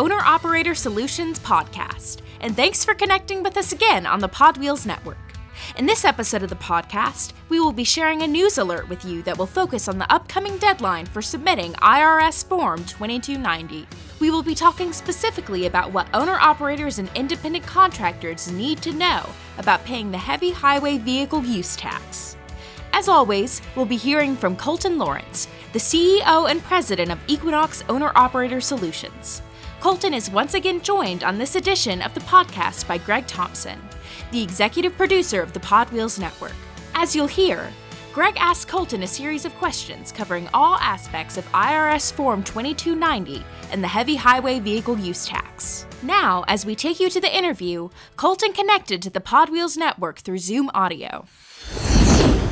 Owner Operator Solutions podcast, and thanks for connecting with us again on the Podwheels Network. In this episode of the podcast, we will be sharing a news alert with you that will focus on the upcoming deadline for submitting IRS Form 2290. We will be talking specifically about what owner operators and independent contractors need to know about paying the heavy highway vehicle use tax. As always, we'll be hearing from Colton Lawrence, the CEO and president of Equinox Owner Operator Solutions. Colton is once again joined on this edition of the podcast by Greg Thompson, the executive producer of the Podwheels Network. As you'll hear, Greg asked Colton a series of questions covering all aspects of IRS Form 2290 and the heavy highway vehicle use tax. Now, as we take you to the interview, Colton connected to the Podwheels Network through Zoom audio.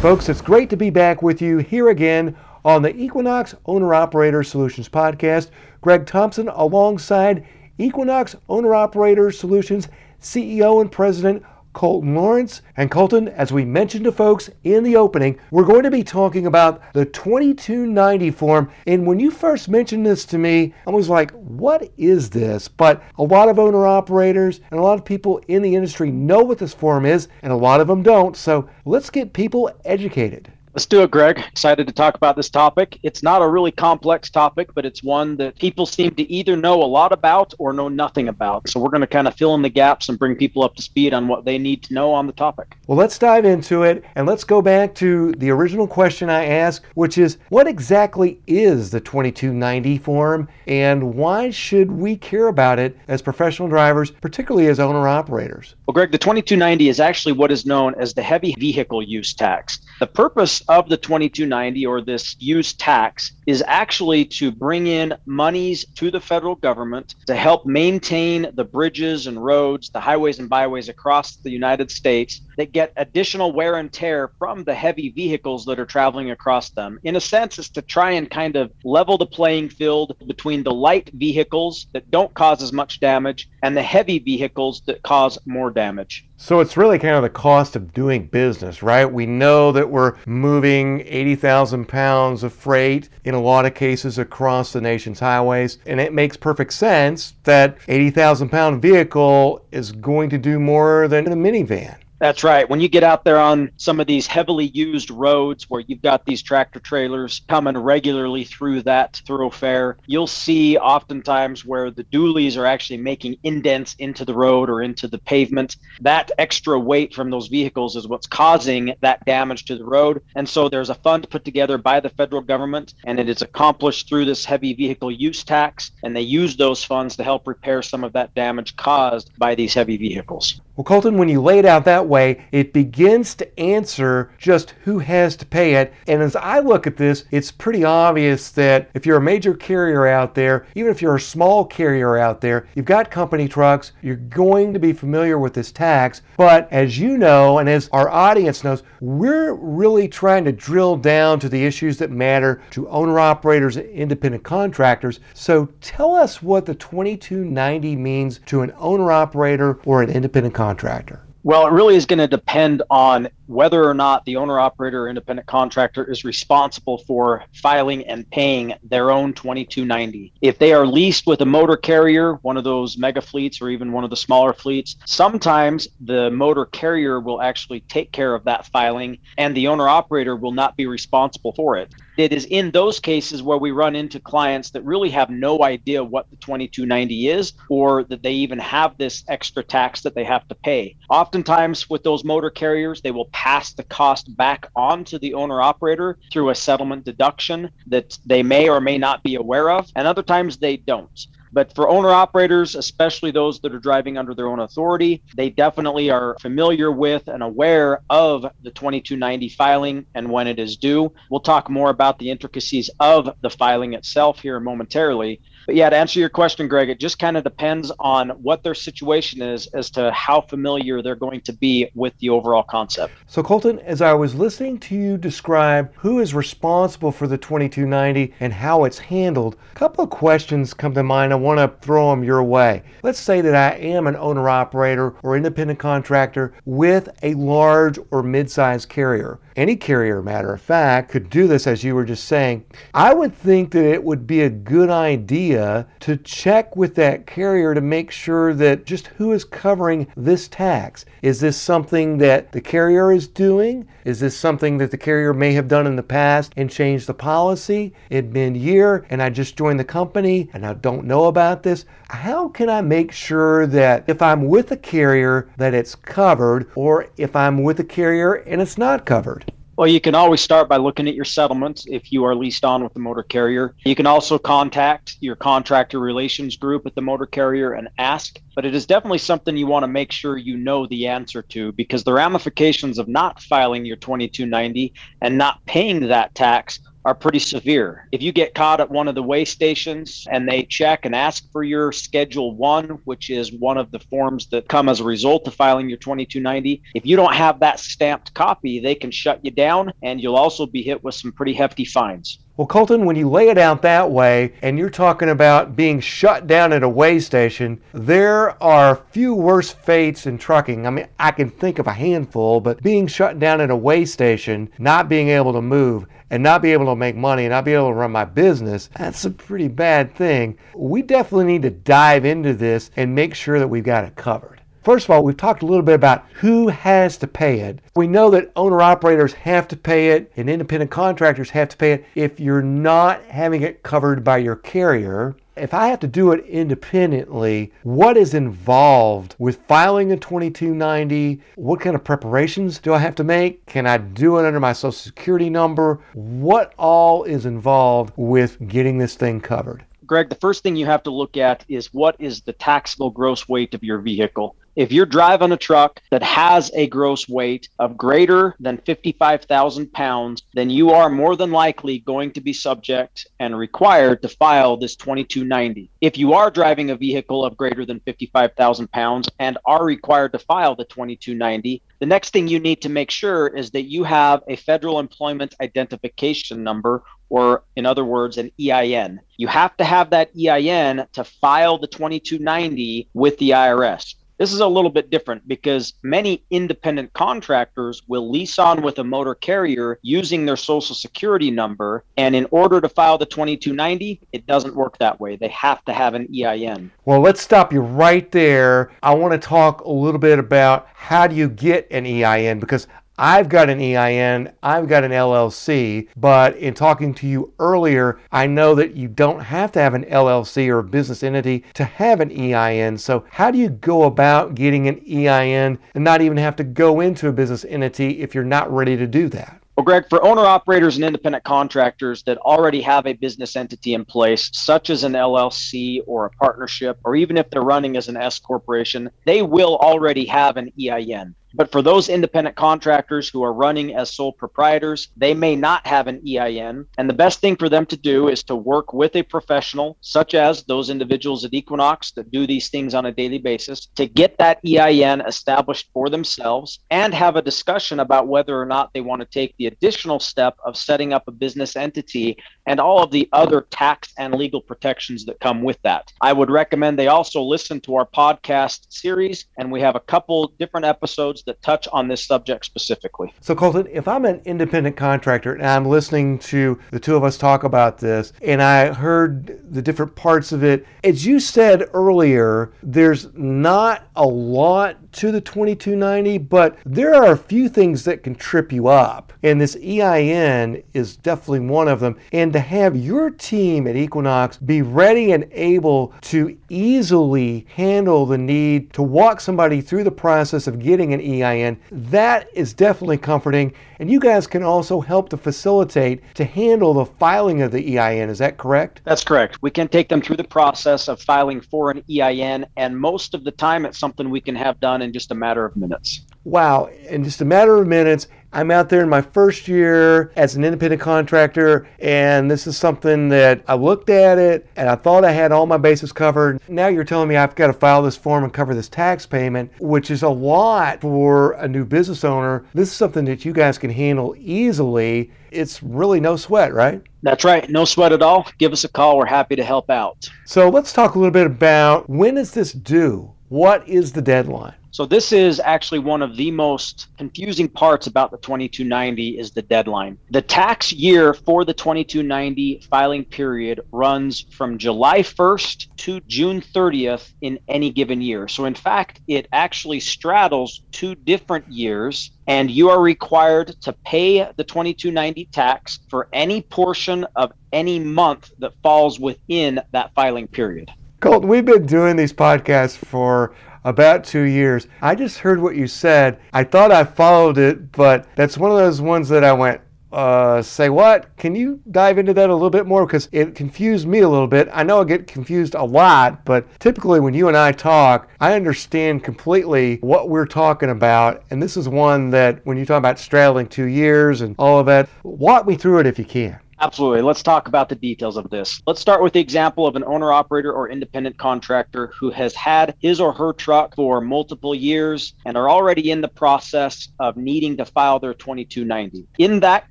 Folks, it's great to be back with you here again on the Equinox Owner Operator Solutions podcast. Greg Thompson alongside Equinox Owner Operator Solutions CEO and President Colton Lawrence. And Colton, as we mentioned to folks in the opening, we're going to be talking about the 2290 form. And when you first mentioned this to me, I was like, what is this? But a lot of owner operators and a lot of people in the industry know what this form is, and a lot of them don't. So let's get people educated. Let's do it, Greg. Excited to talk about this topic. It's not a really complex topic, but it's one that people seem to either know a lot about or know nothing about. So we're going to kind of fill in the gaps and bring people up to speed on what they need to know on the topic. Well, let's dive into it and let's go back to the original question I asked, which is what exactly is the 2290 form and why should we care about it as professional drivers, particularly as owner operators? Well, Greg, the 2290 is actually what is known as the heavy vehicle use tax. The purpose of the 2290 or this use tax is actually to bring in monies to the federal government to help maintain the bridges and roads, the highways and byways across the United States that get additional wear and tear from the heavy vehicles that are traveling across them. In a sense, it's to try and kind of level the playing field between the light vehicles that don't cause as much damage and the heavy vehicles that cause more damage. So it's really kind of the cost of doing business, right? We know that we're moving 80,000 pounds of freight in a lot of cases across the nation's highways, and it makes perfect sense that 80,000 pound vehicle is going to do more than a minivan. That's right. When you get out there on some of these heavily used roads where you've got these tractor trailers coming regularly through that thoroughfare, you'll see oftentimes where the dualies are actually making indents into the road or into the pavement. That extra weight from those vehicles is what's causing that damage to the road. And so there's a fund put together by the federal government, and it is accomplished through this heavy vehicle use tax. And they use those funds to help repair some of that damage caused by these heavy vehicles. Well, Colton, when you lay it out that way, it begins to answer just who has to pay it. And as I look at this, it's pretty obvious that if you're a major carrier out there, even if you're a small carrier out there, you've got company trucks, you're going to be familiar with this tax. But as you know, and as our audience knows, we're really trying to drill down to the issues that matter to owner operators and independent contractors. So tell us what the 2290 means to an owner operator or an independent contractor contractor? Well, it really is going to depend on whether or not the owner operator or independent contractor is responsible for filing and paying their own 2290. If they are leased with a motor carrier, one of those mega fleets or even one of the smaller fleets, sometimes the motor carrier will actually take care of that filing and the owner operator will not be responsible for it. It is in those cases where we run into clients that really have no idea what the 2290 is or that they even have this extra tax that they have to pay. Oftentimes, with those motor carriers, they will pass the cost back on to the owner operator through a settlement deduction that they may or may not be aware of, and other times they don't. But for owner operators, especially those that are driving under their own authority, they definitely are familiar with and aware of the 2290 filing and when it is due. We'll talk more about the intricacies of the filing itself here momentarily. But yeah, to answer your question, Greg, it just kind of depends on what their situation is as to how familiar they're going to be with the overall concept. So, Colton, as I was listening to you describe who is responsible for the 2290 and how it's handled, a couple of questions come to mind. I want to throw them your way. Let's say that I am an owner operator or independent contractor with a large or mid sized carrier any carrier, matter of fact, could do this as you were just saying. I would think that it would be a good idea to check with that carrier to make sure that just who is covering this tax. Is this something that the carrier is doing? Is this something that the carrier may have done in the past and changed the policy? It been year and I just joined the company and I don't know about this. How can I make sure that if I'm with a carrier that it's covered or if I'm with a carrier and it's not covered? Well, you can always start by looking at your settlements if you are leased on with the motor carrier. You can also contact your contractor relations group at the motor carrier and ask, but it is definitely something you want to make sure you know the answer to because the ramifications of not filing your 2290 and not paying that tax are pretty severe. If you get caught at one of the weigh stations and they check and ask for your Schedule 1, which is one of the forms that come as a result of filing your 2290, if you don't have that stamped copy, they can shut you down and you'll also be hit with some pretty hefty fines. Well, Colton, when you lay it out that way and you're talking about being shut down at a weigh station, there are few worse fates in trucking. I mean, I can think of a handful, but being shut down at a weigh station, not being able to move, and not be able to make money and not be able to run my business, that's a pretty bad thing. We definitely need to dive into this and make sure that we've got it covered. First of all, we've talked a little bit about who has to pay it. We know that owner operators have to pay it and independent contractors have to pay it if you're not having it covered by your carrier. If I have to do it independently, what is involved with filing a 2290? What kind of preparations do I have to make? Can I do it under my social security number? What all is involved with getting this thing covered? Greg, the first thing you have to look at is what is the taxable gross weight of your vehicle. If you're driving a truck that has a gross weight of greater than 55,000 pounds, then you are more than likely going to be subject and required to file this 2290. If you are driving a vehicle of greater than 55,000 pounds and are required to file the 2290, the next thing you need to make sure is that you have a federal employment identification number or in other words, an EIN. You have to have that EIN to file the 2290 with the IRS. This is a little bit different because many independent contractors will lease on with a motor carrier using their social security number. And in order to file the 2290, it doesn't work that way. They have to have an EIN. Well, let's stop you right there. I want to talk a little bit about how do you get an EIN because I've got an EIN, I've got an LLC, but in talking to you earlier, I know that you don't have to have an LLC or a business entity to have an EIN. So, how do you go about getting an EIN and not even have to go into a business entity if you're not ready to do that? Well, Greg, for owner operators and independent contractors that already have a business entity in place, such as an LLC or a partnership, or even if they're running as an S corporation, they will already have an EIN. But for those independent contractors who are running as sole proprietors, they may not have an EIN. And the best thing for them to do is to work with a professional, such as those individuals at Equinox that do these things on a daily basis, to get that EIN established for themselves and have a discussion about whether or not they want to take the additional step of setting up a business entity and all of the other tax and legal protections that come with that. I would recommend they also listen to our podcast series, and we have a couple different episodes episodes that touch on this subject specifically. So, Colton, if I'm an independent contractor and I'm listening to the two of us talk about this, and I heard the different parts of it, as you said earlier, there's not a lot to the 2290, but there are a few things that can trip you up. And this EIN is definitely one of them. And to have your team at Equinox be ready and able to easily handle the need to walk somebody through the process of getting an EIN, that is definitely comforting. And you guys can also help to facilitate to handle the filing of the EIN. Is that correct? That's correct. We can take them through the process of filing for an EIN, and most of the time it's something we can have done in just a matter of minutes. Wow, in just a matter of minutes, I'm out there in my first year as an independent contractor, and this is something that I looked at it and I thought I had all my bases covered. Now you're telling me I've got to file this form and cover this tax payment, which is a lot for a new business owner. This is something that you guys can handle easily. It's really no sweat, right? That's right. No sweat at all. Give us a call. We're happy to help out. So let's talk a little bit about when is this due? What is the deadline? So this is actually one of the most confusing parts about the 2290 is the deadline. The tax year for the 2290 filing period runs from July 1st to June 30th in any given year. So in fact, it actually straddles two different years and you are required to pay the 2290 tax for any portion of any month that falls within that filing period. Colton, we've been doing these podcasts for about two years. I just heard what you said. I thought I followed it, but that's one of those ones that I went, uh, say what? Can you dive into that a little bit more? Because it confused me a little bit. I know I get confused a lot, but typically when you and I talk, I understand completely what we're talking about. And this is one that when you talk about straddling two years and all of that, walk me through it if you can. Absolutely. Let's talk about the details of this. Let's start with the example of an owner operator or independent contractor who has had his or her truck for multiple years and are already in the process of needing to file their 2290. In that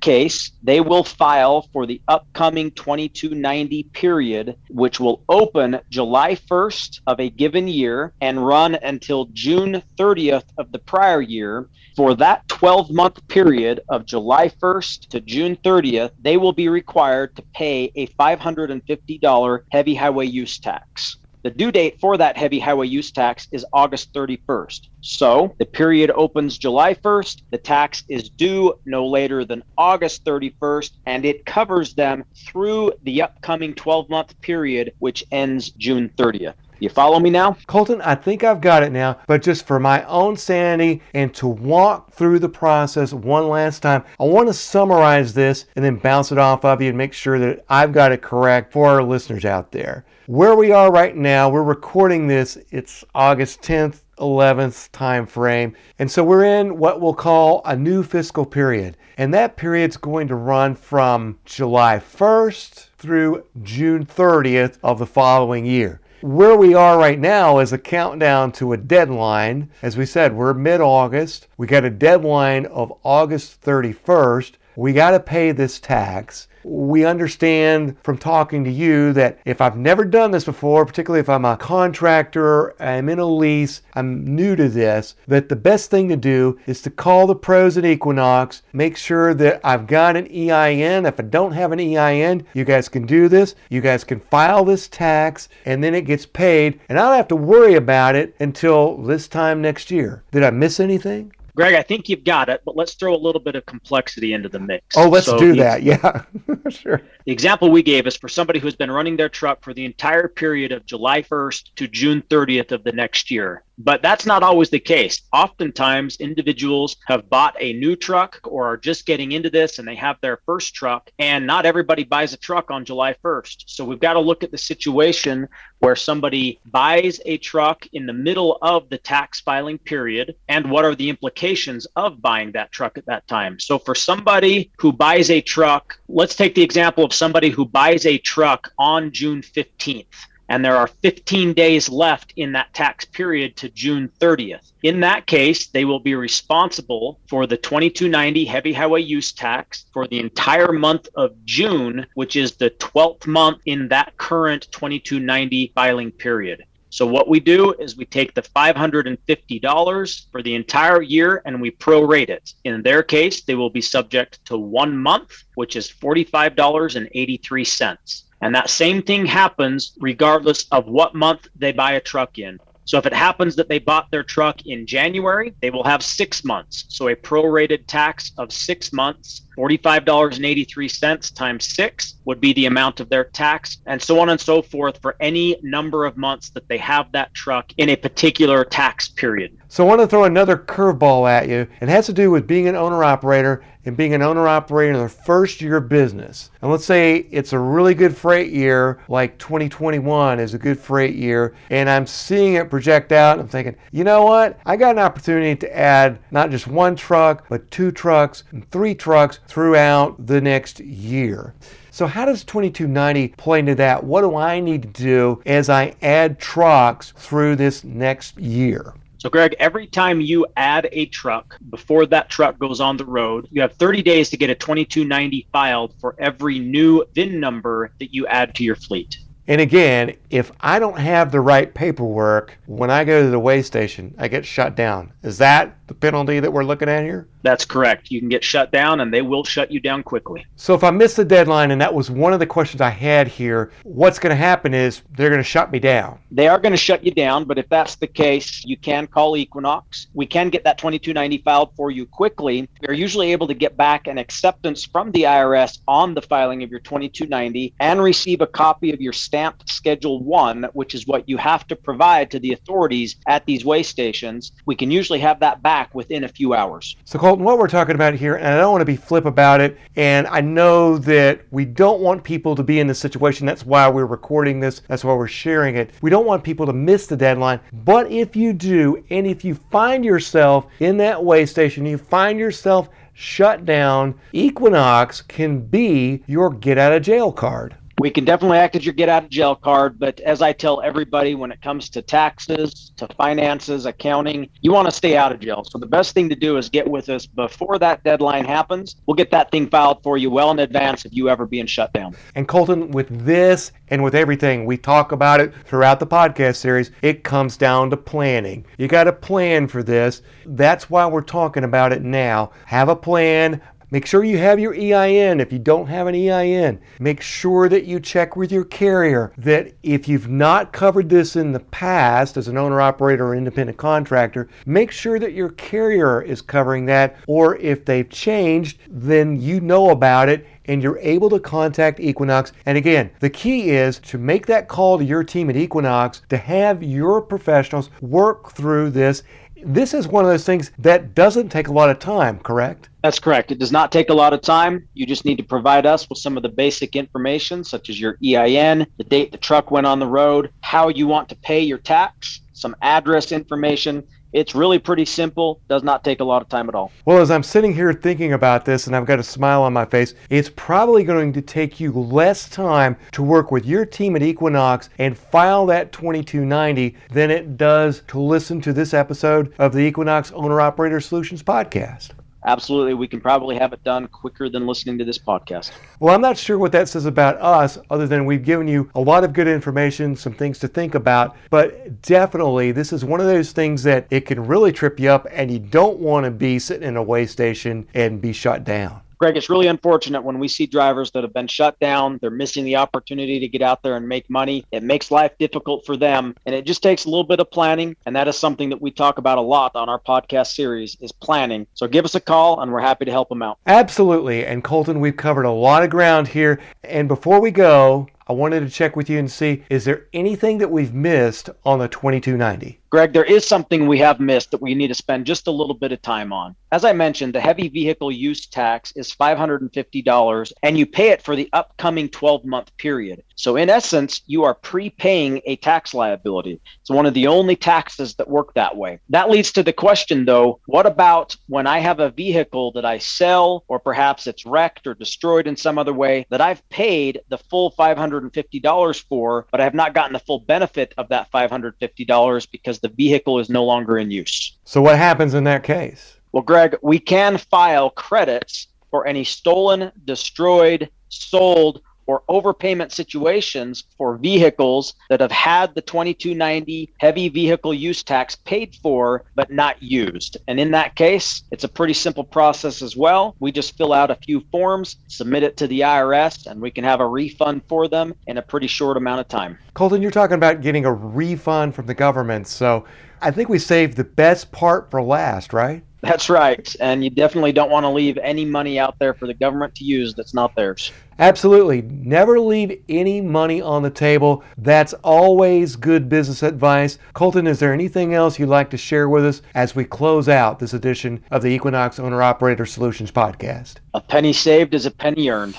case, they will file for the upcoming 2290 period, which will open July 1st of a given year and run until June 30th of the prior year. For that 12 month period of July 1st to June 30th, they will be required to pay a $550 heavy highway use tax. The due date for that heavy highway use tax is August 31st. So the period opens July 1st. The tax is due no later than August 31st, and it covers them through the upcoming 12 month period, which ends June 30th. You follow me now? Colton, I think I've got it now, but just for my own sanity and to walk through the process one last time, I want to summarize this and then bounce it off of you and make sure that I've got it correct for our listeners out there. Where we are right now, we're recording this, it's August 10th, 11th time frame. And so we're in what we'll call a new fiscal period. And that period's going to run from July 1st through June 30th of the following year. Where we are right now is a countdown to a deadline. As we said, we're mid August. We got a deadline of August 31st. We got to pay this tax we understand from talking to you that if I've never done this before, particularly if I'm a contractor, I'm in a lease, I'm new to this, that the best thing to do is to call the pros at Equinox, make sure that I've got an EIN. If I don't have an EIN, you guys can do this. You guys can file this tax and then it gets paid, and I don't have to worry about it until this time next year. Did I miss anything? Greg, I think you've got it, but let's throw a little bit of complexity into the mix. Oh, let's so do that. Yeah, sure. The example we gave is for somebody who's been running their truck for the entire period of July 1st to June 30th of the next year. But that's not always the case. Oftentimes, individuals have bought a new truck or are just getting into this and they have their first truck, and not everybody buys a truck on July 1st. So we've got to look at the situation where somebody buys a truck in the middle of the tax filing period and what are the implications of buying that truck at that time. So for somebody who buys a truck, let's take the example of somebody who buys a truck on June 15th and there are 15 days left in that tax period to June 30th. In that case, they will be responsible for the 2290 heavy highway use tax for the entire month of June, which is the 12th month in that current 2290 filing period. So what we do is we take the $550 for the entire year and we prorate it. In their case, they will be subject to 1 month, which is $45.83. And that same thing happens regardless of what month they buy a truck in. So if it happens that they bought their truck in January, they will have six months. So a prorated tax of six months, $45.83 times six would be the amount of their tax, and so on and so forth for any number of months that they have that truck in a particular tax period. So I want to throw another curveball at you. It has to do with being an owner operator and being an owner operator in their first year of business. And let's say it's a really good freight year, like 2021 is a good freight year, and I'm seeing it project out. I'm thinking, you know what? I got an opportunity to add not just one truck, but two trucks and three trucks throughout the next year. So, how does 2290 play into that? What do I need to do as I add trucks through this next year? So, Greg, every time you add a truck before that truck goes on the road, you have 30 days to get a 2290 filed for every new VIN number that you add to your fleet. And again, if I don't have the right paperwork, when I go to the weigh station, I get shut down. Is that the penalty that we're looking at here? That's correct. You can get shut down and they will shut you down quickly. So if I miss the deadline, and that was one of the questions I had here, what's going to happen is they're going to shut me down. They are going to shut you down, but if that's the case, you can call Equinox. We can get that 2290 filed for you quickly. You're usually able to get back an acceptance from the IRS on the filing of your 2290 and receive a copy of your stamped Schedule 1, which is what you have to provide to the authorities at these weigh stations. We can usually have that back within a few hours. So, Colton, what we're talking about here, and I don't want to be flip about it, and I know that we don't want people to be in this situation. That's why we're recording this, that's why we're sharing it. We don't want people to miss the deadline. But if you do, and if you find yourself in that weigh station, you find yourself shut down, Equinox can be your get out of jail card we can definitely act as your get out of jail card. But as I tell everybody, when it comes to taxes, to finances, accounting, you want to stay out of jail. So the best thing to do is get with us before that deadline happens. We'll get that thing filed for you well in advance of you ever being shut down. And Colton, with this and with everything, we talk about it throughout the podcast series. It comes down to planning. You got to plan for this. That's why we're talking about it now. Have a plan, Make sure you have your EIN if you don't have an EIN. Make sure that you check with your carrier that if you've not covered this in the past as an owner operator or independent contractor, make sure that your carrier is covering that. Or if they've changed, then you know about it and you're able to contact Equinox. And again, the key is to make that call to your team at Equinox to have your professionals work through this this is one of those things that doesn't take a lot of time, correct? That's correct. It does not take a lot of time. You just need to provide us with some of the basic information, such as your EIN, the date the truck went on the road, how you want to pay your tax, some address information, it's really pretty simple, does not take a lot of time at all. Well, as I'm sitting here thinking about this and I've got a smile on my face, it's probably going to take you less time to work with your team at Equinox and file that 2290 than it does to listen to this episode of the Equinox Owner Operator Solutions podcast absolutely, we can probably have it done quicker than listening to this podcast. Well, I'm not sure what that says about us, other than we've given you a lot of good information, some things to think about. But definitely, this is one of those things that it can really trip you up, and you don't want to be sitting in a weigh station and be shut down. Greg, it's really unfortunate when we see drivers that have been shut down. They're missing the opportunity to get out there and make money. It makes life difficult for them. And it just takes a little bit of planning. And that is something that we talk about a lot on our podcast series is planning. So give us a call and we're happy to help them out. Absolutely. And Colton, we've covered a lot of ground here. And before we go, I wanted to check with you and see is there anything that we've missed on the 2290? Greg, there is something we have missed that we need to spend just a little bit of time on. As I mentioned, the heavy vehicle use tax is $550 and you pay it for the upcoming 12 month period. So, in essence, you are prepaying a tax liability. It's one of the only taxes that work that way. That leads to the question, though what about when I have a vehicle that I sell, or perhaps it's wrecked or destroyed in some other way, that I've paid the full $550 for, but I have not gotten the full benefit of that $550 because because the vehicle is no longer in use. So, what happens in that case? Well, Greg, we can file credits for any stolen, destroyed, sold, or overpayment situations for vehicles that have had the 2290 heavy vehicle use tax paid for but not used. And in that case, it's a pretty simple process as well. We just fill out a few forms, submit it to the IRS, and we can have a refund for them in a pretty short amount of time. Colton, you're talking about getting a refund from the government. So I think we saved the best part for last, right? That's right. And you definitely don't want to leave any money out there for the government to use that's not theirs. Absolutely. Never leave any money on the table. That's always good business advice. Colton, is there anything else you'd like to share with us as we close out this edition of the Equinox Owner Operator Solutions podcast? A penny saved is a penny earned.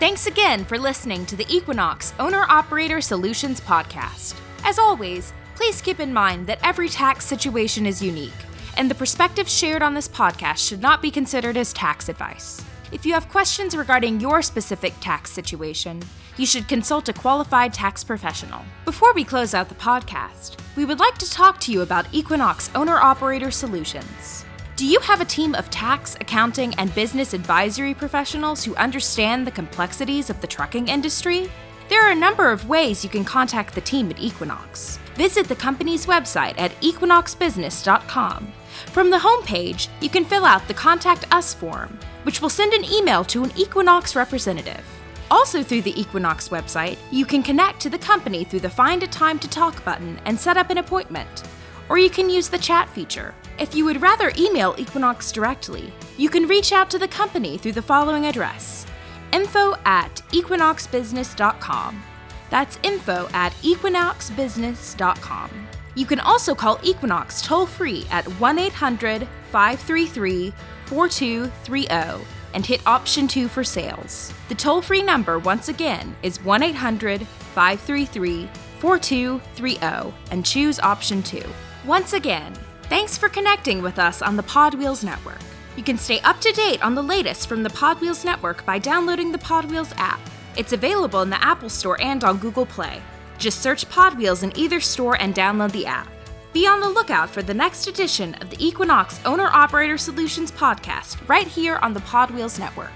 Thanks again for listening to the Equinox Owner Operator Solutions podcast. As always, please keep in mind that every tax situation is unique and the perspectives shared on this podcast should not be considered as tax advice. If you have questions regarding your specific tax situation, you should consult a qualified tax professional. Before we close out the podcast, we would like to talk to you about Equinox Owner Operator Solutions. Do you have a team of tax, accounting, and business advisory professionals who understand the complexities of the trucking industry? There are a number of ways you can contact the team at Equinox. Visit the company's website at equinoxbusiness.com. From the homepage, you can fill out the Contact Us form, which will send an email to an Equinox representative. Also, through the Equinox website, you can connect to the company through the Find a Time to Talk button and set up an appointment. Or you can use the chat feature. If you would rather email Equinox directly, you can reach out to the company through the following address info at equinoxbusiness.com. That's info at equinoxbusiness.com. You can also call Equinox toll free at 1 800 533 4230 and hit option 2 for sales. The toll free number, once again, is 1 800 533 4230 and choose option 2. Once again, thanks for connecting with us on the Podwheels Network. You can stay up to date on the latest from the Podwheels Network by downloading the Podwheels app. It's available in the Apple Store and on Google Play. Just search Podwheels in either store and download the app. Be on the lookout for the next edition of the Equinox Owner Operator Solutions podcast right here on the Podwheels Network.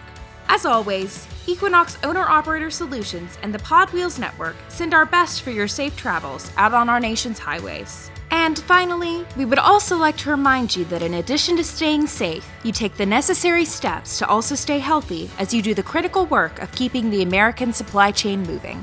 As always, Equinox Owner Operator Solutions and the Podwheels Network send our best for your safe travels out on our nation's highways. And finally, we would also like to remind you that in addition to staying safe, you take the necessary steps to also stay healthy as you do the critical work of keeping the American supply chain moving.